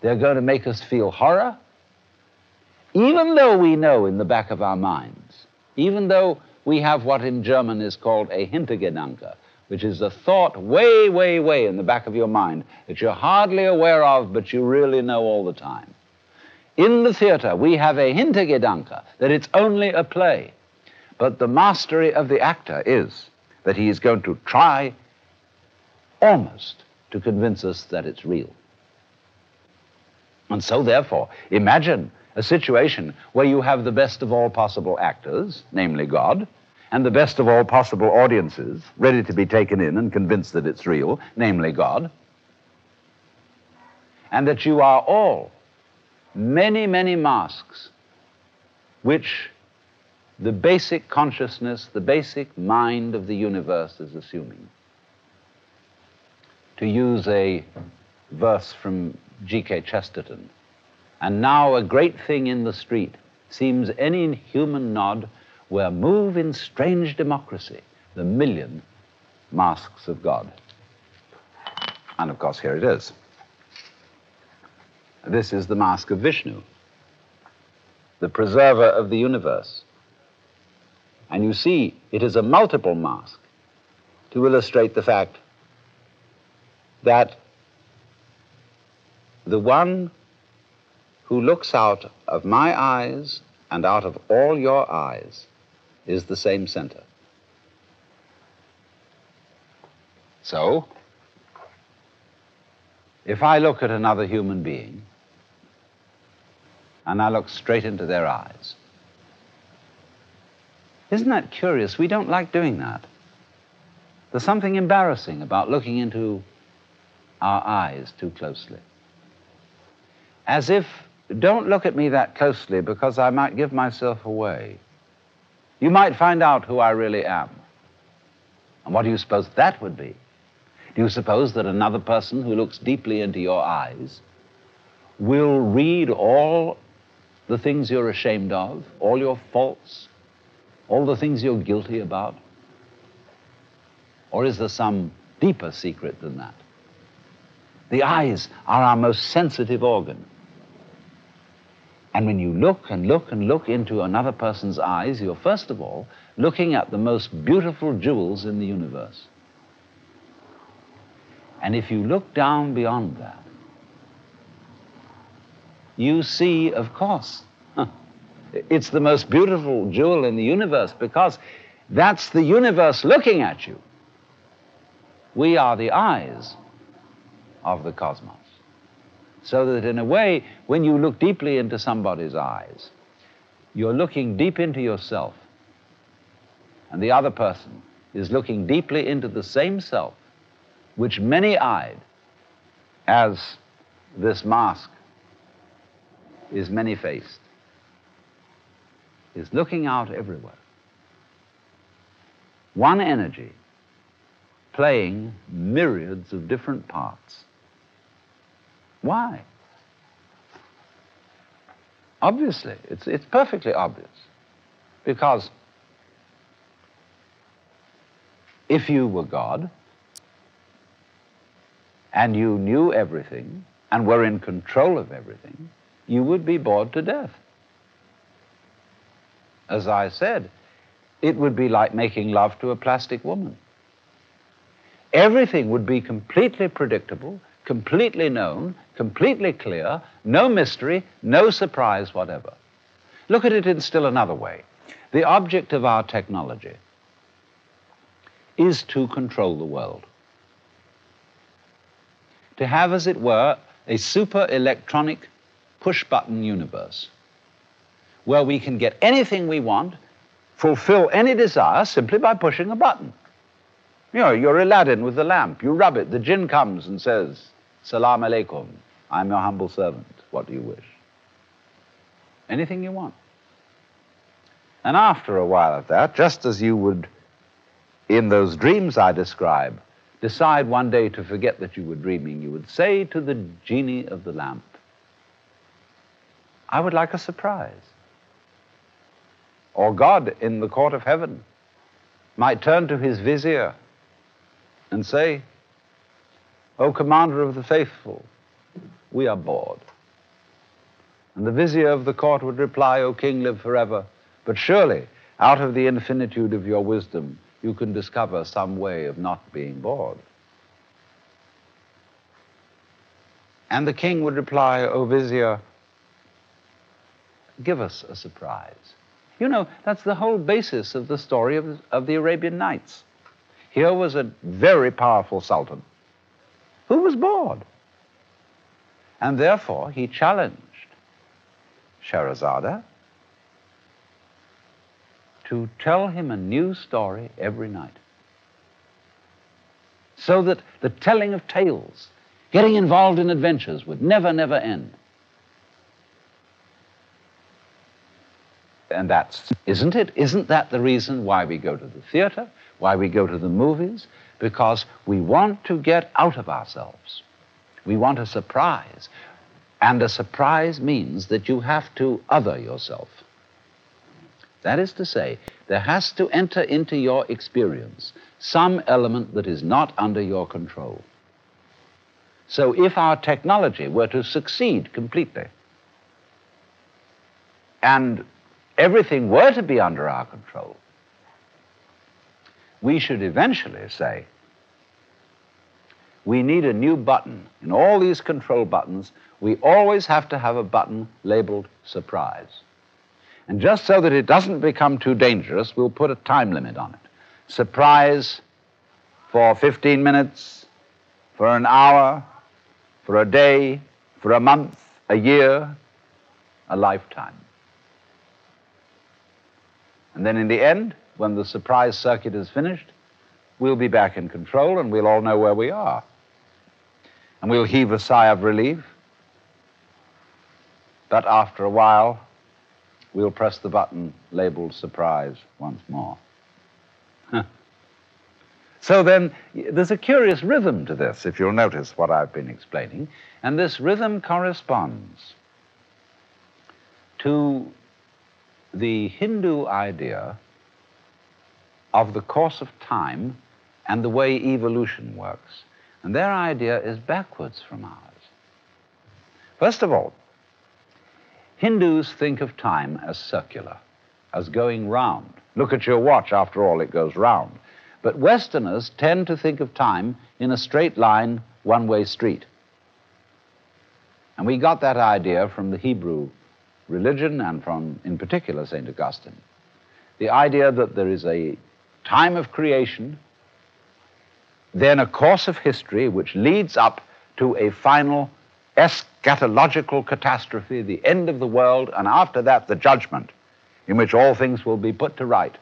They're going to make us feel horror. Even though we know in the back of our minds, even though we have what in German is called a Hintergedanke, which is the thought way, way, way in the back of your mind that you're hardly aware of, but you really know all the time. In the theater, we have a Hintergedanke that it's only a play. But the mastery of the actor is that he is going to try almost to convince us that it's real. And so, therefore, imagine a situation where you have the best of all possible actors, namely God, and the best of all possible audiences ready to be taken in and convinced that it's real, namely God, and that you are all many, many masks which the basic consciousness, the basic mind of the universe is assuming. To use a verse from G.K. Chesterton, and now a great thing in the street seems any human nod where move in strange democracy the million masks of God. And of course, here it is. This is the mask of Vishnu, the preserver of the universe. And you see, it is a multiple mask to illustrate the fact that the one who looks out of my eyes and out of all your eyes is the same center. So, if I look at another human being and I look straight into their eyes, isn't that curious? We don't like doing that. There's something embarrassing about looking into our eyes too closely. As if, don't look at me that closely because I might give myself away. You might find out who I really am. And what do you suppose that would be? Do you suppose that another person who looks deeply into your eyes will read all the things you're ashamed of, all your faults, all the things you're guilty about? Or is there some deeper secret than that? The eyes are our most sensitive organ. And when you look and look and look into another person's eyes, you're first of all looking at the most beautiful jewels in the universe. And if you look down beyond that, you see, of course, it's the most beautiful jewel in the universe because that's the universe looking at you. We are the eyes of the cosmos. So that in a way, when you look deeply into somebody's eyes, you're looking deep into yourself. And the other person is looking deeply into the same self, which many eyed as this mask is many faced is looking out everywhere. One energy playing myriads of different parts. Why? Obviously, it's, it's perfectly obvious. Because if you were God and you knew everything and were in control of everything, you would be bored to death as I said, it would be like making love to a plastic woman. Everything would be completely predictable, completely known, completely clear, no mystery, no surprise whatever. Look at it in still another way. The object of our technology is to control the world. To have, as it were, a super electronic push button universe where we can get anything we want, fulfill any desire simply by pushing a button. You know, you're Aladdin with the lamp. You rub it, the jinn comes and says, Salam alaikum. I'm your humble servant. What do you wish? Anything you want. And after a while of that, just as you would, in those dreams I describe, decide one day to forget that you were dreaming, you would say to the genie of the lamp, I would like a surprise. Or God in the court of heaven might turn to his vizier and say, O commander of the faithful, we are bored. And the vizier of the court would reply, O king, live forever. But surely, out of the infinitude of your wisdom, you can discover some way of not being bored. And the king would reply, O vizier, give us a surprise. You know, that's the whole basis of the story of, of the Arabian Nights. Here was a very powerful sultan who was bored. And therefore he challenged Scheherazade to tell him a new story every night. So that the telling of tales, getting involved in adventures, would never, never end. And that's, isn't it? Isn't that the reason why we go to the theater, why we go to the movies? Because we want to get out of ourselves. We want a surprise. And a surprise means that you have to other yourself. That is to say, there has to enter into your experience some element that is not under your control. So if our technology were to succeed completely, and everything were to be under our control, we should eventually say, we need a new button. In all these control buttons, we always have to have a button labeled surprise. And just so that it doesn't become too dangerous, we'll put a time limit on it. Surprise for 15 minutes, for an hour, for a day, for a month, a year, a lifetime. And then in the end, when the surprise circuit is finished, we'll be back in control and we'll all know where we are. And we'll heave a sigh of relief. But after a while, we'll press the button labeled surprise once more. so then, there's a curious rhythm to this, if you'll notice what I've been explaining. And this rhythm corresponds to the Hindu idea of the course of time and the way evolution works. And their idea is backwards from ours. First of all, Hindus think of time as circular, as going round. Look at your watch, after all, it goes round. But Westerners tend to think of time in a straight line, one way street. And we got that idea from the Hebrew religion and from, in particular, St. Augustine. The idea that there is a time of creation, then a course of history which leads up to a final eschatological catastrophe, the end of the world, and after that, the judgment, in which all things will be put to right,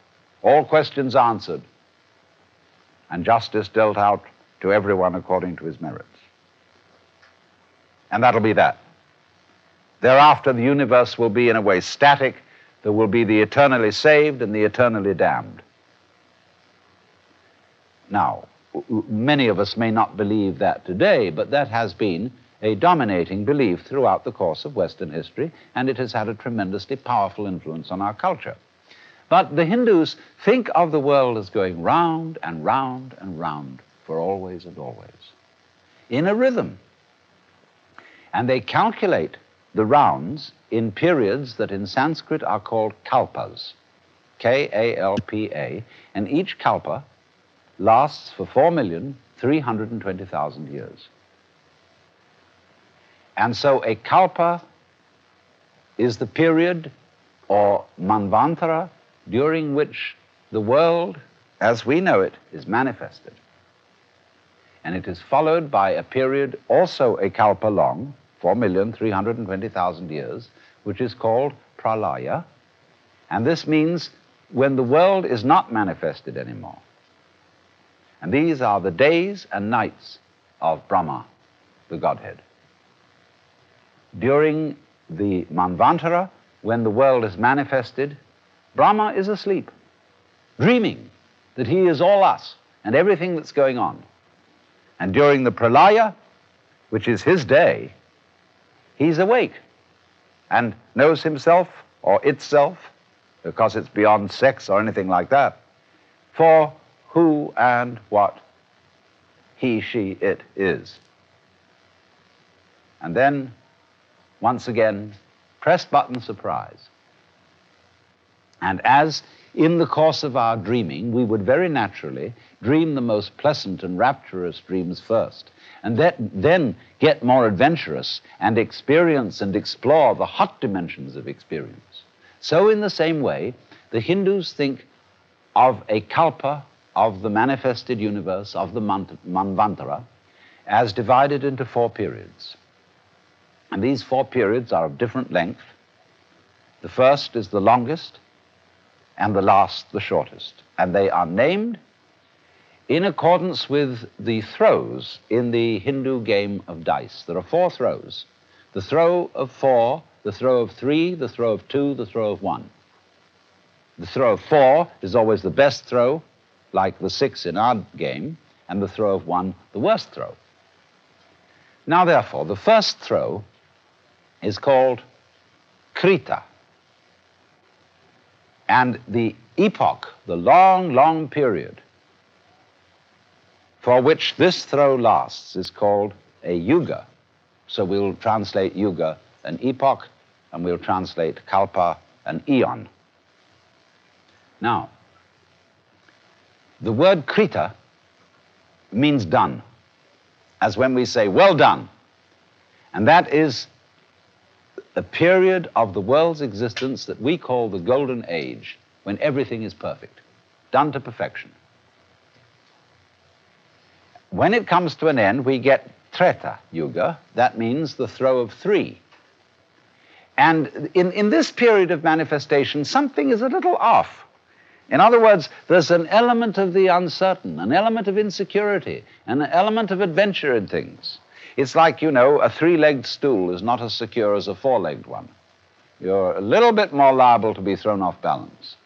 all questions answered, and justice dealt out to everyone according to his merits. And that'll be that. Thereafter, the universe will be, in a way, static. There will be the eternally saved and the eternally damned. Now, many of us may not believe that today, but that has been a dominating belief throughout the course of Western history, and it has had a tremendously powerful influence on our culture. But the Hindus think of the world as going round and round and round for always and always in a rhythm. And they calculate the rounds in periods that in Sanskrit are called kalpas, K A L P A, and each kalpa lasts for 4,320,000 years. And so a kalpa is the period or manvantara during which the world as we know it is manifested. And it is followed by a period also a kalpa long, 4,320,000 years, which is called pralaya. And this means when the world is not manifested anymore. And these are the days and nights of Brahma, the Godhead. During the Manvantara, when the world is manifested, Brahma is asleep, dreaming that he is all us and everything that's going on. And during the Pralaya, which is his day, he's awake and knows himself or itself, because it's beyond sex or anything like that, for who and what he, she, it is. And then, once again, press button surprise. And as in the course of our dreaming, we would very naturally dream the most pleasant and rapturous dreams first, and that, then get more adventurous and experience and explore the hot dimensions of experience. So, in the same way, the Hindus think of a kalpa, of the manifested universe, of the manvantara, as divided into four periods. And these four periods are of different length. The first is the longest, and the last the shortest. And they are named in accordance with the throws in the Hindu game of dice. There are four throws the throw of four, the throw of three, the throw of two, the throw of one. The throw of four is always the best throw, like the six in our game, and the throw of one, the worst throw. Now, therefore, the first throw is called Krita. And the epoch, the long, long period for which this throw lasts, is called a yuga. So we'll translate yuga an epoch, and we'll translate kalpa an eon. Now, the word krita means done, as when we say, well done. And that is the period of the world's existence that we call the golden age, when everything is perfect, done to perfection. When it comes to an end, we get Treta Yuga. That means the throw of three. And in, in this period of manifestation, something is a little off. In other words, there's an element of the uncertain, an element of insecurity, an element of adventure in things. It's like, you know, a three legged stool is not as secure as a four legged one. You're a little bit more liable to be thrown off balance.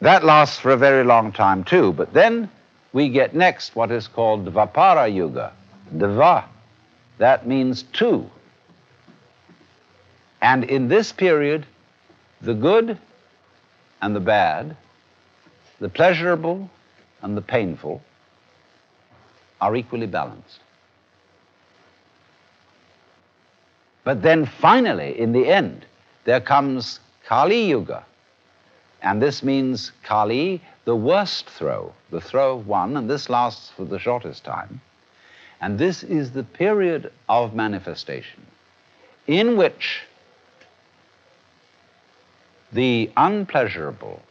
That lasts for a very long time, too. But then we get next what is called Dvapara Yuga. Dva, that means two. And in this period, the good and the bad, the pleasurable and the painful are equally balanced. But then finally, in the end, there comes Kali Yuga. And this means Kali, the worst throw, the throw of one, and this lasts for the shortest time. And this is the period of manifestation in which the unpleasurable,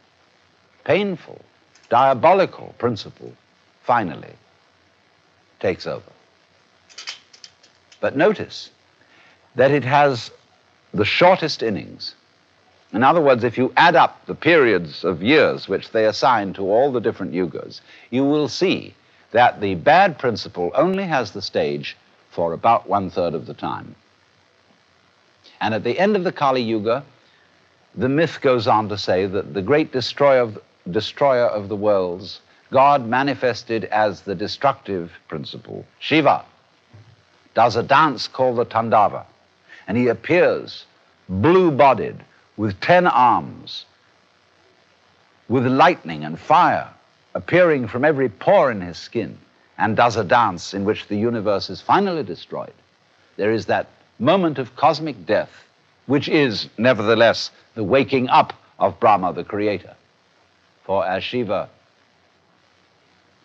painful, diabolical principle finally takes over. But notice that it has the shortest innings. In other words, if you add up the periods of years which they assign to all the different yugas, you will see that the bad principle only has the stage for about one third of the time. And at the end of the Kali Yuga, the myth goes on to say that the great destroyer of, destroyer of the worlds, God manifested as the destructive principle, Shiva, does a dance called the Tandava. And he appears blue bodied with ten arms, with lightning and fire appearing from every pore in his skin, and does a dance in which the universe is finally destroyed. There is that moment of cosmic death which is nevertheless the waking up of Brahma, the creator. For as Shiva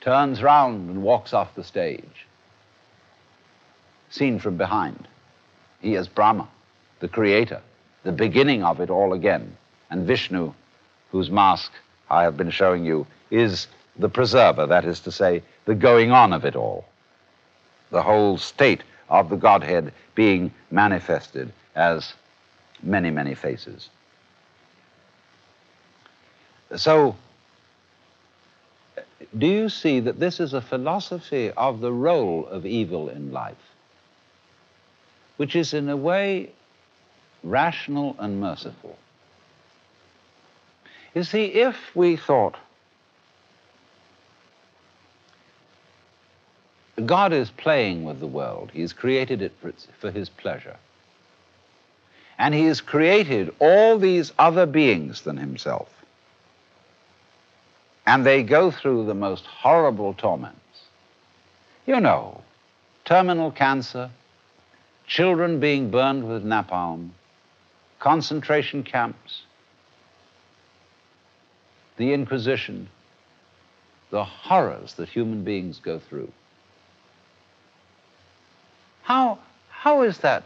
turns round and walks off the stage, seen from behind. He is Brahma, the creator, the beginning of it all again. And Vishnu, whose mask I have been showing you, is the preserver, that is to say, the going on of it all. The whole state of the Godhead being manifested as many, many faces. So, do you see that this is a philosophy of the role of evil in life, which is in a way rational and merciful? You see, if we thought God is playing with the world, He has created it for, for His pleasure. And He has created all these other beings than Himself and they go through the most horrible torments. You know, terminal cancer, children being burned with napalm, concentration camps, the Inquisition, the horrors that human beings go through. How, how is that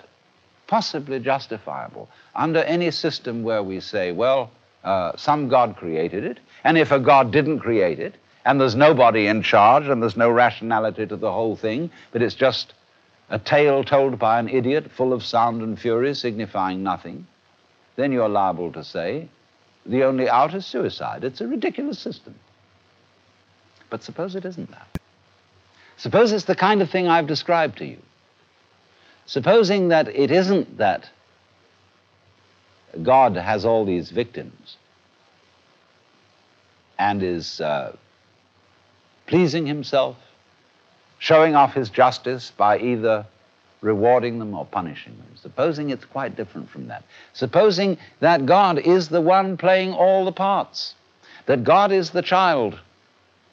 possibly justifiable under any system where we say, well, uh, some God created it, and if a God didn't create it, and there's nobody in charge, and there's no rationality to the whole thing, but it's just a tale told by an idiot full of sound and fury signifying nothing, then you're liable to say the only out is suicide. It's a ridiculous system. But suppose it isn't that. Suppose it's the kind of thing I've described to you. Supposing that it isn't that God has all these victims and is uh, pleasing himself, showing off his justice by either rewarding them or punishing them. Supposing it's quite different from that. Supposing that God is the one playing all the parts, that God is the child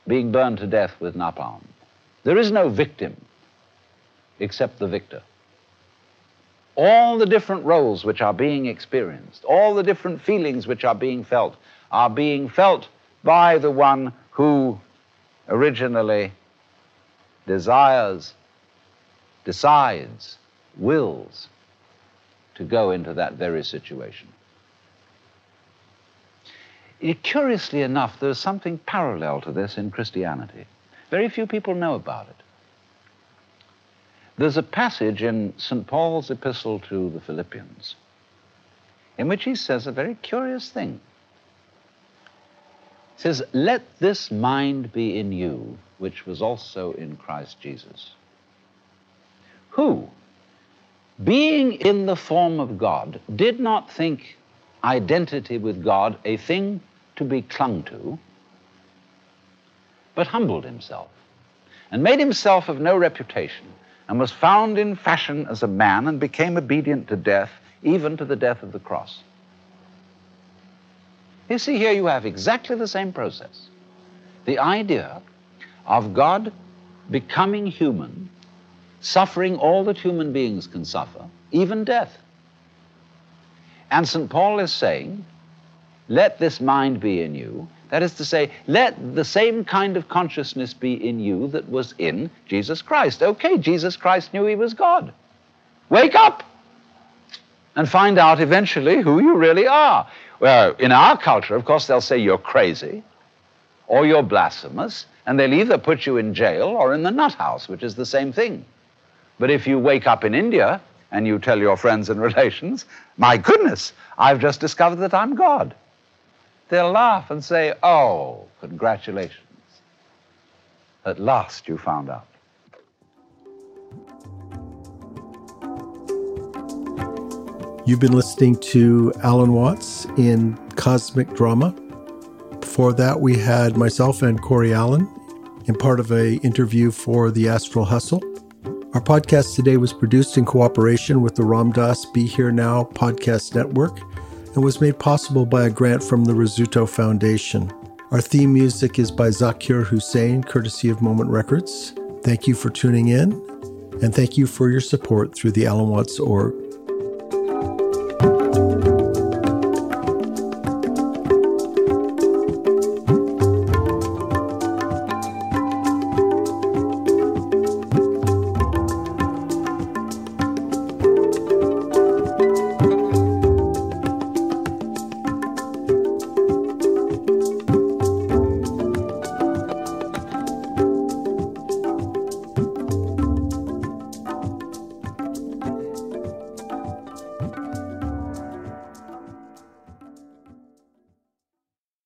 being burned to death with napalm. There is no victim except the victor all the different roles which are being experienced, all the different feelings which are being felt, are being felt by the one who originally desires, decides, wills to go into that very situation. Eh, curiously enough, there's something parallel to this in Christianity. Very few people know about it. There's a passage in St. Paul's epistle to the Philippians in which he says a very curious thing. He says, Let this mind be in you, which was also in Christ Jesus, who, being in the form of God, did not think identity with God a thing to be clung to, but humbled himself and made himself of no reputation and was found in fashion as a man and became obedient to death, even to the death of the cross. You see, here you have exactly the same process. The idea of God becoming human, suffering all that human beings can suffer, even death. And St. Paul is saying, let this mind be in you, that is to say, let the same kind of consciousness be in you that was in Jesus Christ. Okay, Jesus Christ knew he was God. Wake up and find out eventually who you really are. Well, in our culture, of course, they'll say you're crazy or you're blasphemous, and they'll either put you in jail or in the nut house, which is the same thing. But if you wake up in India and you tell your friends and relations, my goodness, I've just discovered that I'm God they'll laugh and say, Oh, congratulations. At last you found out. You've been listening to Alan Watts in Cosmic Drama. Before that, we had myself and Cory Allen in part of a interview for the Astral Hustle. Our podcast today was produced in cooperation with the Ram Dass Be Here Now podcast network and was made possible by a grant from the Rizzuto Foundation. Our theme music is by Zakir Hussain, courtesy of Moment Records. Thank you for tuning in, and thank you for your support through the Alan Watts org.